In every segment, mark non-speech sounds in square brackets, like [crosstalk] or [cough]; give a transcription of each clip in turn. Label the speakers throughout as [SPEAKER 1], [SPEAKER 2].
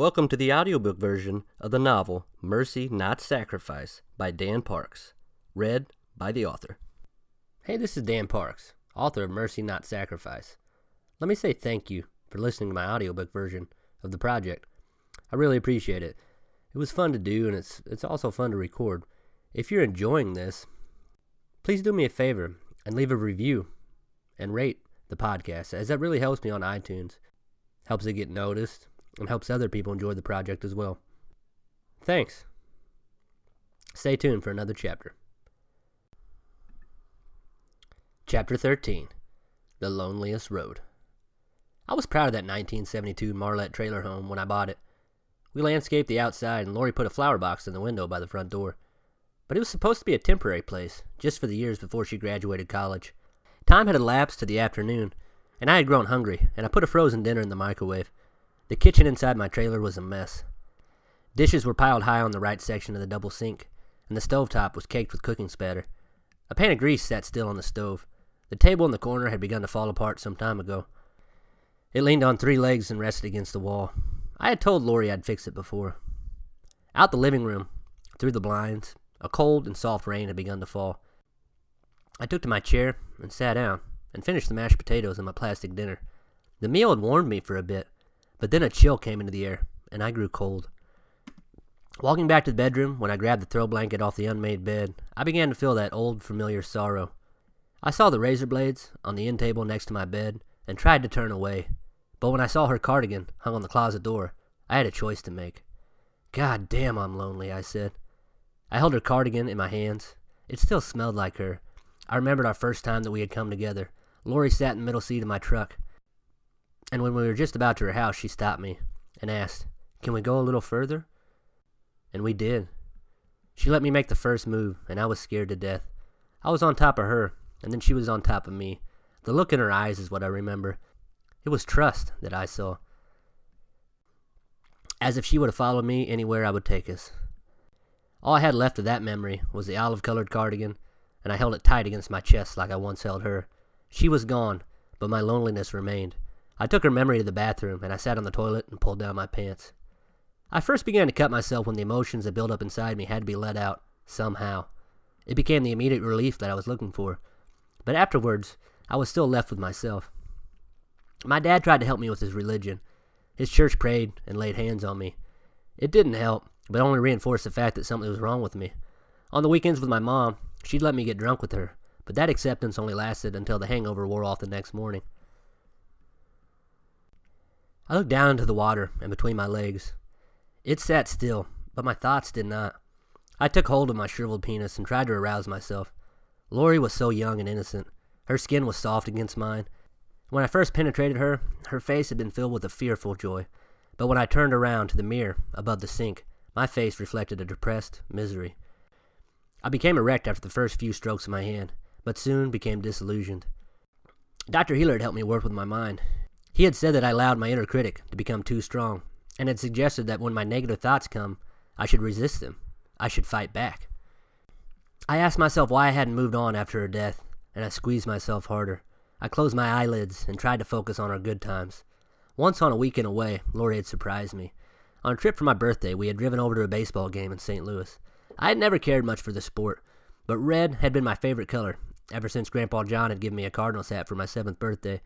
[SPEAKER 1] Welcome to the audiobook version of the novel Mercy Not Sacrifice by Dan Parks, read by the author. Hey, this is Dan Parks, author of Mercy Not Sacrifice. Let me say thank you for listening to my audiobook version of the project. I really appreciate it. It was fun to do and it's it's also fun to record. If you're enjoying this, please do me a favor and leave a review and rate the podcast as that really helps me on iTunes. Helps it get noticed and helps other people enjoy the project as well. Thanks. Stay tuned for another chapter. Chapter 13 The Loneliest Road. I was proud of that 1972 Marlette trailer home when I bought it. We landscaped the outside, and Lori put a flower box in the window by the front door. But it was supposed to be a temporary place, just for the years before she graduated college. Time had elapsed to the afternoon, and I had grown hungry, and I put a frozen dinner in the microwave. The kitchen inside my trailer was a mess. Dishes were piled high on the right section of the double sink, and the stove top was caked with cooking spatter. A pan of grease sat still on the stove. The table in the corner had begun to fall apart some time ago. It leaned on three legs and rested against the wall. I had told Lori I'd fix it before. Out the living room, through the blinds, a cold and soft rain had begun to fall. I took to my chair and sat down and finished the mashed potatoes and my plastic dinner. The meal had warmed me for a bit, but then a chill came into the air, and I grew cold. Walking back to the bedroom, when I grabbed the throw blanket off the unmade bed, I began to feel that old familiar sorrow. I saw the razor blades on the end table next to my bed and tried to turn away, but when I saw her cardigan hung on the closet door, I had a choice to make. God damn, I'm lonely, I said. I held her cardigan in my hands. It still smelled like her. I remembered our first time that we had come together. Lori sat in the middle seat of my truck and when we were just about to her house, she stopped me and asked, Can we go a little further? And we did. She let me make the first move, and I was scared to death. I was on top of her, and then she was on top of me. The look in her eyes is what I remember. It was trust that I saw. As if she would have followed me anywhere I would take us. All I had left of that memory was the olive colored cardigan, and I held it tight against my chest like I once held her. She was gone, but my loneliness remained. I took her memory to the bathroom, and I sat on the toilet and pulled down my pants. I first began to cut myself when the emotions that built up inside me had to be let out, somehow. It became the immediate relief that I was looking for. But afterwards, I was still left with myself. My dad tried to help me with his religion. His church prayed and laid hands on me. It didn't help, but only reinforced the fact that something was wrong with me. On the weekends with my mom, she'd let me get drunk with her, but that acceptance only lasted until the hangover wore off the next morning. I looked down into the water and between my legs. It sat still, but my thoughts did not. I took hold of my shriveled penis and tried to arouse myself. Lori was so young and innocent. Her skin was soft against mine. When I first penetrated her, her face had been filled with a fearful joy. But when I turned around to the mirror above the sink, my face reflected a depressed misery. I became erect after the first few strokes of my hand, but soon became disillusioned. Dr. Healer had helped me work with my mind. He had said that I allowed my inner critic to become too strong, and had suggested that when my negative thoughts come, I should resist them. I should fight back. I asked myself why I hadn't moved on after her death, and I squeezed myself harder. I closed my eyelids and tried to focus on our good times. Once on a weekend away, Lori had surprised me. On a trip for my birthday, we had driven over to a baseball game in St. Louis. I had never cared much for the sport, but red had been my favorite color ever since Grandpa John had given me a Cardinals hat for my seventh birthday.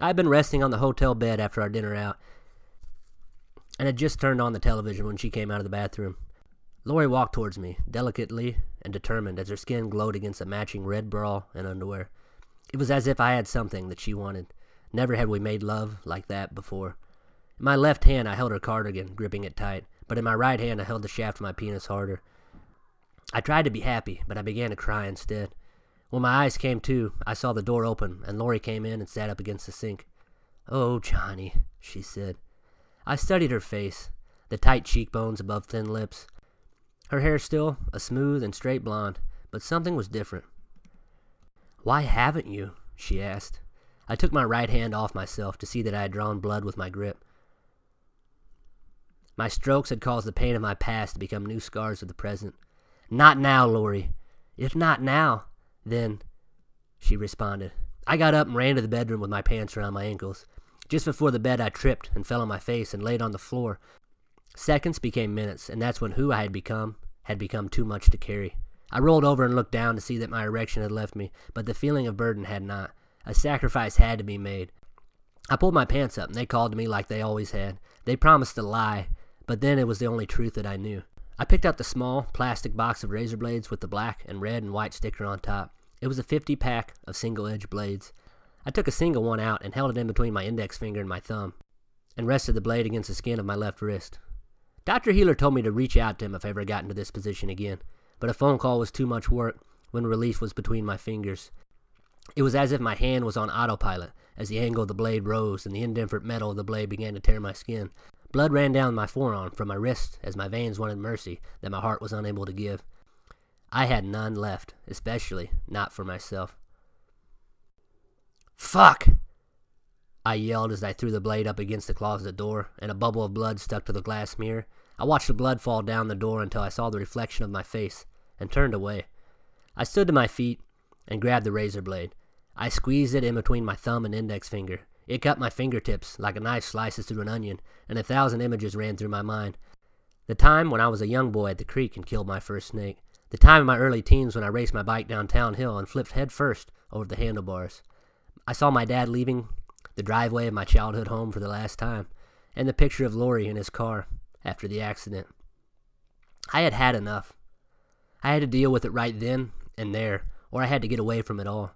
[SPEAKER 1] I had been resting on the hotel bed after our dinner out and had just turned on the television when she came out of the bathroom. Lori walked towards me, delicately and determined, as her skin glowed against a matching red bra and underwear. It was as if I had something that she wanted. Never had we made love like that before. In my left hand, I held her cardigan, gripping it tight, but in my right hand, I held the shaft of my penis harder. I tried to be happy, but I began to cry instead. When my eyes came to, I saw the door open, and Lori came in and sat up against the sink. Oh, Johnny, she said. I studied her face, the tight cheekbones above thin lips. Her hair still a smooth and straight blonde, but something was different. Why haven't you? she asked. I took my right hand off myself to see that I had drawn blood with my grip. My strokes had caused the pain of my past to become new scars of the present. Not now, Lori. If not now, then, she responded. I got up and ran to the bedroom with my pants around my ankles. Just before the bed, I tripped and fell on my face and laid on the floor. Seconds became minutes, and that's when who I had become had become too much to carry. I rolled over and looked down to see that my erection had left me, but the feeling of burden had not. A sacrifice had to be made. I pulled my pants up, and they called to me like they always had. They promised to lie, but then it was the only truth that I knew. I picked up the small plastic box of razor blades with the black and red and white sticker on top. It was a 50 pack of single edge blades. I took a single one out and held it in between my index finger and my thumb, and rested the blade against the skin of my left wrist. Dr. Healer told me to reach out to him if I ever got into this position again, but a phone call was too much work when relief was between my fingers. It was as if my hand was on autopilot as the angle of the blade rose and the indifferent metal of the blade began to tear my skin. Blood ran down my forearm from my wrist as my veins wanted mercy that my heart was unable to give. I had none left, especially not for myself. Fuck! I yelled as I threw the blade up against the closet door, and a bubble of blood stuck to the glass mirror. I watched the blood fall down the door until I saw the reflection of my face, and turned away. I stood to my feet and grabbed the razor blade. I squeezed it in between my thumb and index finger. It cut my fingertips like a knife slices through an onion, and a thousand images ran through my mind. The time when I was a young boy at the creek and killed my first snake. The time in my early teens when I raced my bike down Town Hill and flipped head first over the handlebars. I saw my dad leaving the driveway of my childhood home for the last time, and the picture of Lori in his car after the accident. I had had enough. I had to deal with it right then and there, or I had to get away from it all.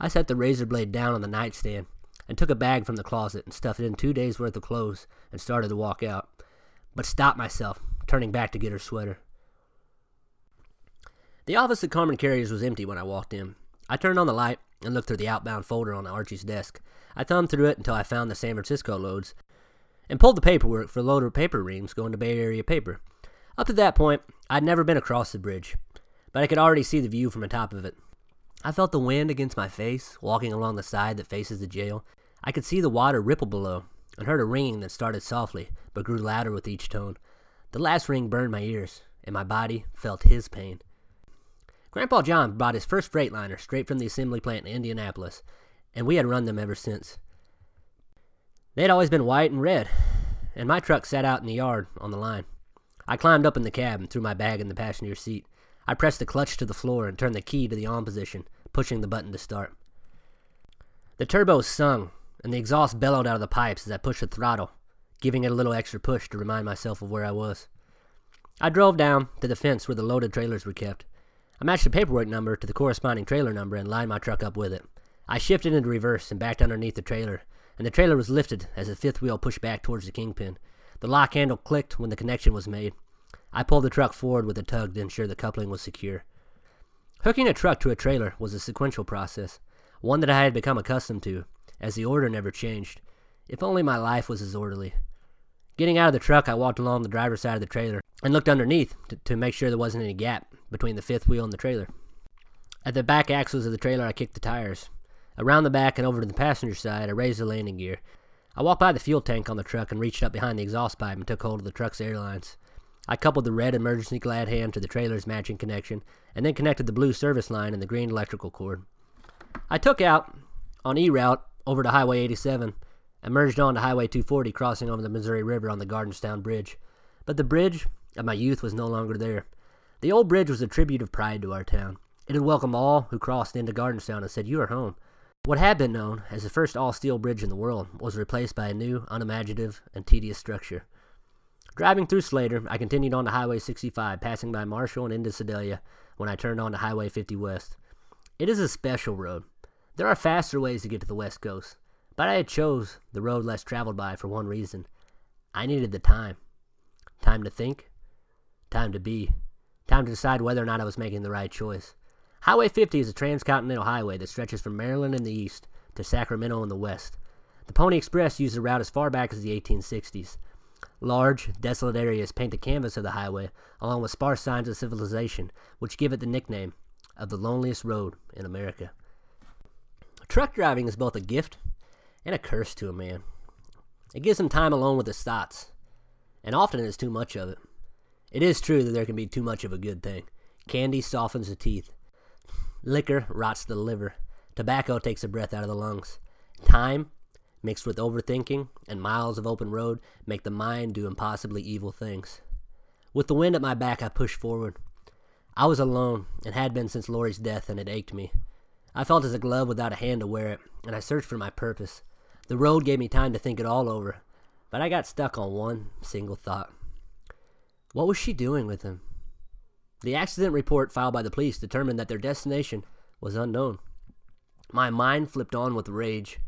[SPEAKER 1] I set the razor blade down on the nightstand and took a bag from the closet and stuffed it in two days' worth of clothes and started to walk out, but stopped myself, turning back to get her sweater. The office at Carmen Carriers was empty when I walked in. I turned on the light and looked through the outbound folder on Archie's desk. I thumbed through it until I found the San Francisco loads and pulled the paperwork for a load of paper reams going to Bay Area paper. Up to that point, I'd never been across the bridge, but I could already see the view from the top of it. I felt the wind against my face, walking along the side that faces the jail. I could see the water ripple below, and heard a ringing that started softly, but grew louder with each tone. The last ring burned my ears, and my body felt his pain. Grandpa John brought his first Freightliner straight from the assembly plant in Indianapolis, and we had run them ever since. They'd always been white and red, and my truck sat out in the yard on the line. I climbed up in the cab and threw my bag in the passenger seat. I pressed the clutch to the floor and turned the key to the on position, pushing the button to start. The turbo sung, and the exhaust bellowed out of the pipes as I pushed the throttle, giving it a little extra push to remind myself of where I was. I drove down to the fence where the loaded trailers were kept. I matched the paperwork number to the corresponding trailer number and lined my truck up with it. I shifted into reverse and backed underneath the trailer, and the trailer was lifted as the fifth wheel pushed back towards the kingpin. The lock handle clicked when the connection was made. I pulled the truck forward with a tug to ensure the coupling was secure. Hooking a truck to a trailer was a sequential process, one that I had become accustomed to, as the order never changed. If only my life was as orderly. Getting out of the truck, I walked along the driver's side of the trailer and looked underneath to, to make sure there wasn't any gap between the fifth wheel and the trailer. At the back axles of the trailer, I kicked the tires. Around the back and over to the passenger side, I raised the landing gear. I walked by the fuel tank on the truck and reached up behind the exhaust pipe and took hold of the truck's air lines. I coupled the red emergency glad hand to the trailer's matching connection and then connected the blue service line and the green electrical cord. I took out on E route over to Highway 87 and merged onto Highway 240 crossing over the Missouri River on the Gardenstown Bridge. But the bridge of my youth was no longer there. The old bridge was a tribute of pride to our town. It had welcomed all who crossed into Gardenstown and said, You are home. What had been known as the first all steel bridge in the world was replaced by a new, unimaginative, and tedious structure. Driving through Slater, I continued on to Highway 65, passing by Marshall and into Sedalia when I turned on to Highway 50 West. It is a special road. There are faster ways to get to the West Coast, but I had chose the road less traveled by for one reason. I needed the time. Time to think, time to be, time to decide whether or not I was making the right choice. Highway 50 is a transcontinental highway that stretches from Maryland in the east to Sacramento in the west. The Pony Express used the route as far back as the 1860s. Large, desolate areas paint the canvas of the highway, along with sparse signs of civilization, which give it the nickname of the loneliest road in America. Truck driving is both a gift and a curse to a man. It gives him time alone with his thoughts, and often it's too much of it. It is true that there can be too much of a good thing. Candy softens the teeth, Liquor rots the liver. Tobacco takes the breath out of the lungs. Time mixed with overthinking and miles of open road, make the mind do impossibly evil things. With the wind at my back, I pushed forward. I was alone, and had been since Lori's death, and it ached me. I felt as a glove without a hand to wear it, and I searched for my purpose. The road gave me time to think it all over, but I got stuck on one single thought. What was she doing with him? The accident report filed by the police determined that their destination was unknown. My mind flipped on with rage.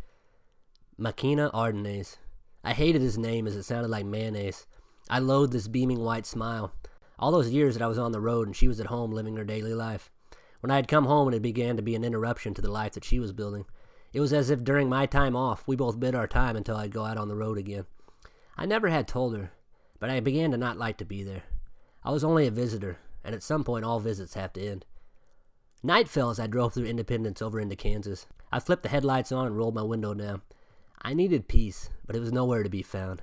[SPEAKER 1] Makina Ardennes. I hated his name as it sounded like mayonnaise. I loathed this beaming white smile. All those years that I was on the road and she was at home living her daily life. When I had come home and it began to be an interruption to the life that she was building, it was as if during my time off, we both bid our time until I'd go out on the road again. I never had told her, but I began to not like to be there. I was only a visitor, and at some point all visits have to end. Night fell as I drove through Independence over into Kansas. I flipped the headlights on and rolled my window down. I needed peace, but it was nowhere to be found.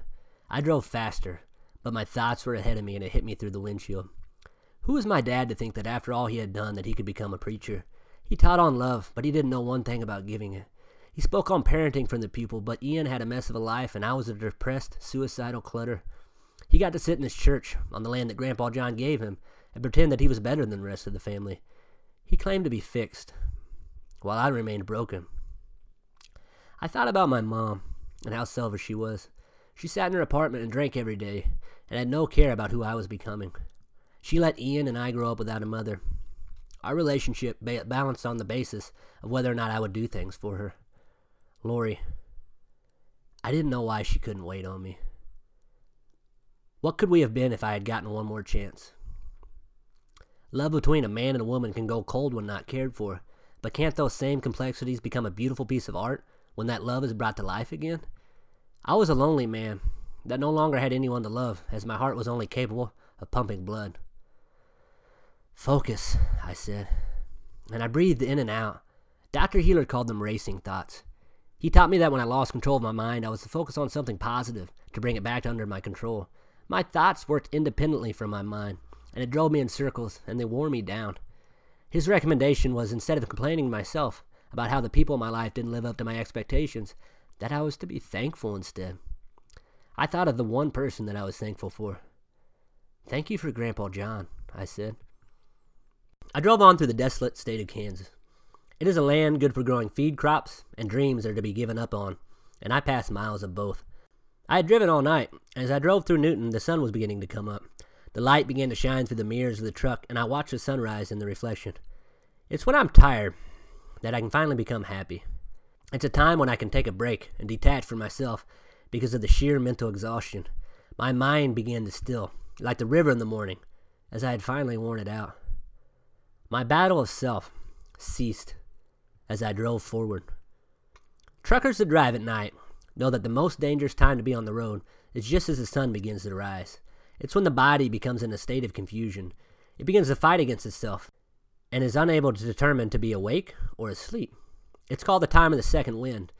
[SPEAKER 1] I drove faster, but my thoughts were ahead of me and it hit me through the windshield. Who was my dad to think that after all he had done that he could become a preacher? He taught on love, but he didn't know one thing about giving it. He spoke on parenting from the pupil, but Ian had a mess of a life and I was a depressed, suicidal clutter. He got to sit in his church on the land that Grandpa John gave him and pretend that he was better than the rest of the family. He claimed to be fixed, while I remained broken. I thought about my mom and how selfish she was. She sat in her apartment and drank every day and had no care about who I was becoming. She let Ian and I grow up without a mother. Our relationship ba- balanced on the basis of whether or not I would do things for her. Lori, I didn't know why she couldn't wait on me. What could we have been if I had gotten one more chance? Love between a man and a woman can go cold when not cared for, but can't those same complexities become a beautiful piece of art when that love is brought to life again? I was a lonely man that no longer had anyone to love, as my heart was only capable of pumping blood. Focus, I said, and I breathed in and out. Dr. Healer called them racing thoughts. He taught me that when I lost control of my mind, I was to focus on something positive to bring it back under my control. My thoughts worked independently from my mind, and it drove me in circles, and they wore me down. His recommendation was instead of complaining to myself about how the people in my life didn't live up to my expectations, that I was to be thankful instead. I thought of the one person that I was thankful for. Thank you for Grandpa John, I said. I drove on through the desolate state of Kansas. It is a land good for growing feed crops, and dreams are to be given up on, and I passed miles of both. I had driven all night, as I drove through Newton, the sun was beginning to come up. The light began to shine through the mirrors of the truck, and I watched the sunrise in the reflection. It's when I'm tired that I can finally become happy. It's a time when I can take a break and detach from myself because of the sheer mental exhaustion. My mind began to still, like the river in the morning, as I had finally worn it out. My battle of self ceased as I drove forward. Truckers that drive at night know that the most dangerous time to be on the road is just as the sun begins to rise. It's when the body becomes in a state of confusion. It begins to fight against itself and is unable to determine to be awake or asleep. It's called the time of the second wind,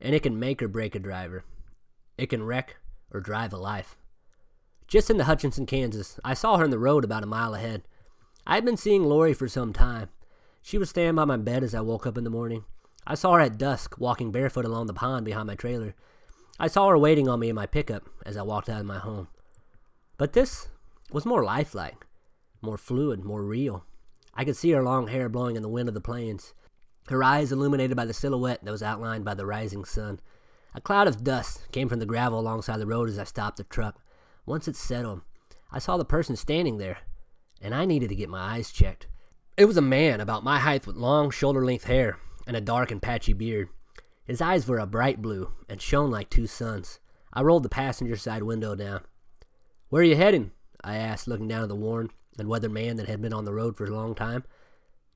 [SPEAKER 1] and it can make or break a driver. It can wreck or drive a life. Just in the Hutchinson, Kansas, I saw her in the road about a mile ahead. I had been seeing Lori for some time. She was standing by my bed as I woke up in the morning. I saw her at dusk walking barefoot along the pond behind my trailer. I saw her waiting on me in my pickup as I walked out of my home. But this was more lifelike, more fluid, more real. I could see her long hair blowing in the wind of the plains, her eyes illuminated by the silhouette that was outlined by the rising sun. A cloud of dust came from the gravel alongside the road as I stopped the truck. Once it settled, I saw the person standing there, and I needed to get my eyes checked. It was a man about my height with long shoulder length hair and a dark and patchy beard. His eyes were a bright blue and shone like two suns. I rolled the passenger side window down. Where are you heading? I asked, looking down at the worn and weathered man that had been on the road for a long time.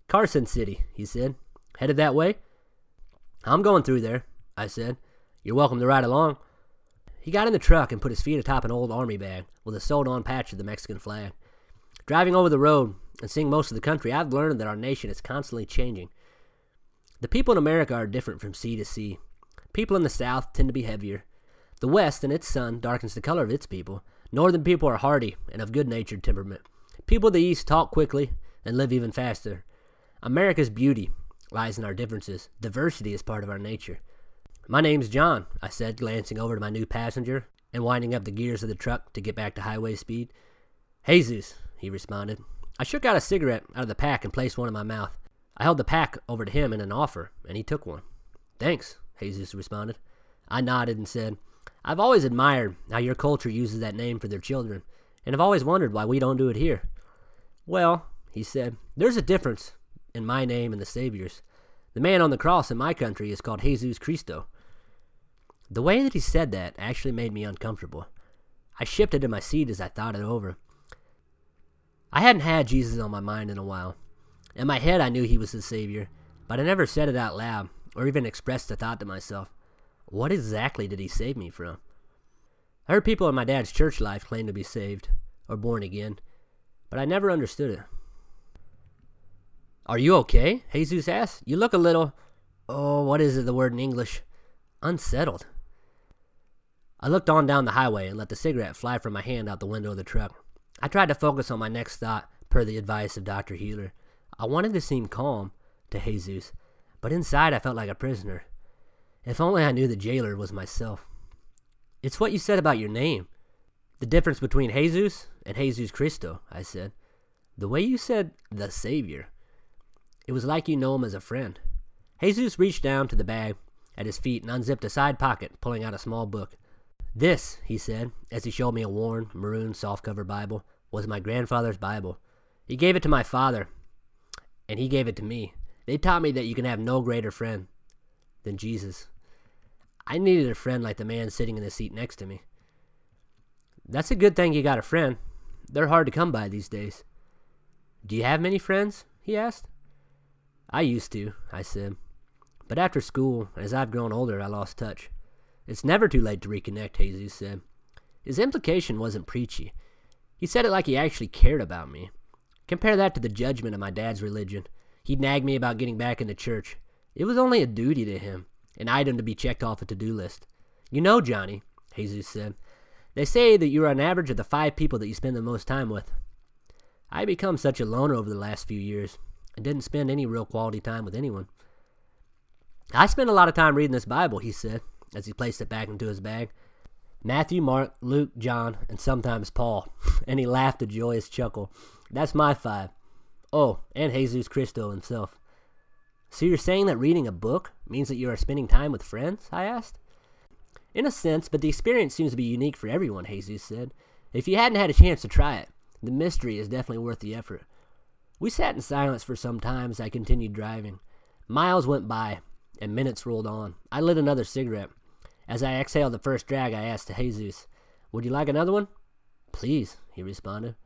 [SPEAKER 1] Carson City, he said. Headed that way? I'm going through there, I said. You're welcome to ride along. He got in the truck and put his feet atop an old army bag with a sewed on patch of the Mexican flag. Driving over the road and seeing most of the country, I've learned that our nation is constantly changing. The people in America are different from sea to sea. People in the South tend to be heavier. The West, and its sun, darkens the color of its people, Northern people are hardy and of good natured temperament. People of the East talk quickly and live even faster. America's beauty lies in our differences. Diversity is part of our nature. My name's John, I said, glancing over to my new passenger and winding up the gears of the truck to get back to highway speed. Jesus, he responded. I shook out a cigarette out of the pack and placed one in my mouth. I held the pack over to him in an offer, and he took one. Thanks, Jesus responded. I nodded and said, I've always admired how your culture uses that name for their children, and have always wondered why we don't do it here. Well, he said, there's a difference in my name and the Savior's. The man on the cross in my country is called Jesus Cristo. The way that he said that actually made me uncomfortable. I shifted in my seat as I thought it over. I hadn't had Jesus on my mind in a while. In my head, I knew he was the Savior, but I never said it out loud or even expressed the thought to myself. What exactly did he save me from? I heard people in my dad's church life claim to be saved or born again, but I never understood it. Are you okay? Jesus asked. You look a little, oh, what is it, the word in English? Unsettled. I looked on down the highway and let the cigarette fly from my hand out the window of the truck. I tried to focus on my next thought, per the advice of Dr. Healer. I wanted to seem calm to Jesus, but inside I felt like a prisoner. If only I knew the jailer was myself. It's what you said about your name. The difference between Jesus and Jesus Cristo, I said. The way you said the Savior. It was like you know him as a friend. Jesus reached down to the bag at his feet and unzipped a side pocket, pulling out a small book. This, he said, as he showed me a worn, maroon, softcover Bible, was my grandfather's Bible. He gave it to my father, and he gave it to me. They taught me that you can have no greater friend than Jesus. I needed a friend like the man sitting in the seat next to me. That's a good thing you got a friend. They're hard to come by these days. Do you have many friends? he asked. I used to, I said. But after school, as I've grown older, I lost touch. It's never too late to reconnect, Jesus said. His implication wasn't preachy. He said it like he actually cared about me. Compare that to the judgment of my dad's religion. He'd nag me about getting back into church. It was only a duty to him, an item to be checked off a to do list. You know, Johnny, Jesus said, they say that you are an average of the five people that you spend the most time with. I become such a loner over the last few years and didn't spend any real quality time with anyone. I spend a lot of time reading this Bible, he said as he placed it back into his bag. Matthew, Mark, Luke, John, and sometimes Paul. [laughs] and he laughed a joyous chuckle. That's my five. Oh, and Jesus Cristo himself. So you're saying that reading a book means that you are spending time with friends? I asked. In a sense, but the experience seems to be unique for everyone, Jesus said. If you hadn't had a chance to try it, the mystery is definitely worth the effort. We sat in silence for some time as I continued driving. Miles went by, and minutes rolled on. I lit another cigarette. As I exhaled the first drag, I asked Jesus, Would you like another one? Please, he responded.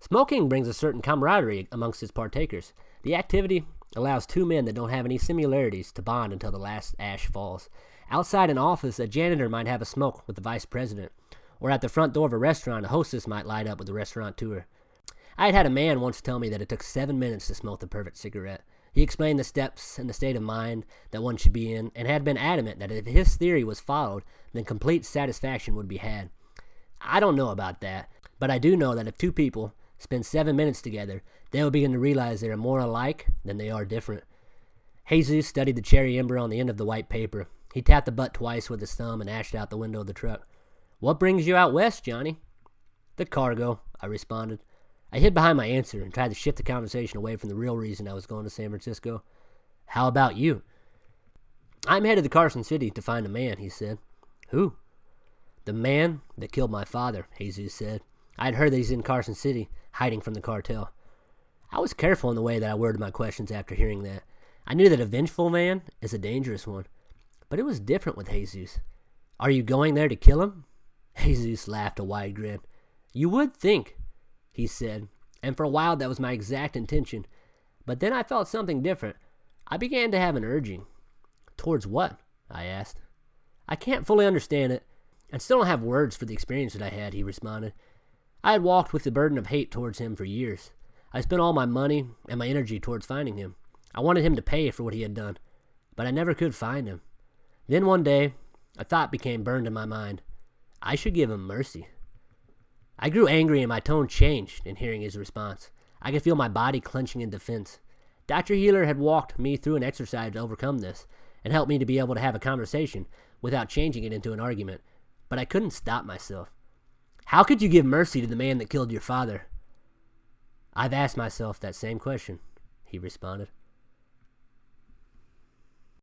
[SPEAKER 1] Smoking brings a certain camaraderie amongst its partakers. The activity allows two men that don't have any similarities to bond until the last ash falls. Outside an office, a janitor might have a smoke with the vice president, or at the front door of a restaurant, a hostess might light up with the restaurateur. I had had a man once tell me that it took seven minutes to smoke the perfect cigarette. He explained the steps and the state of mind that one should be in, and had been adamant that if his theory was followed, then complete satisfaction would be had. I don't know about that, but I do know that if two people spend seven minutes together, they will begin to realize they are more alike than they are different. Jesus studied the cherry ember on the end of the white paper. He tapped the butt twice with his thumb and ashed out the window of the truck. What brings you out west, Johnny? The cargo, I responded. I hid behind my answer and tried to shift the conversation away from the real reason I was going to San Francisco. How about you? I'm headed to Carson City to find a man, he said. Who? The man that killed my father, Jesus said. I had heard that he's in Carson City, hiding from the cartel. I was careful in the way that I worded my questions after hearing that. I knew that a vengeful man is a dangerous one. But it was different with Jesus. Are you going there to kill him? [laughs] Jesus laughed a wide grin. You would think, he said, and for a while that was my exact intention. But then I felt something different. I began to have an urging. Towards what? I asked. I can't fully understand it, and still don't have words for the experience that I had, he responded. I had walked with the burden of hate towards him for years. I spent all my money and my energy towards finding him. I wanted him to pay for what he had done, but I never could find him. Then one day, a thought became burned in my mind. I should give him mercy. I grew angry and my tone changed in hearing his response. I could feel my body clenching in defense. Dr. Healer had walked me through an exercise to overcome this, and helped me to be able to have a conversation without changing it into an argument. But I couldn't stop myself. How could you give mercy to the man that killed your father? I've asked myself that same question, he responded.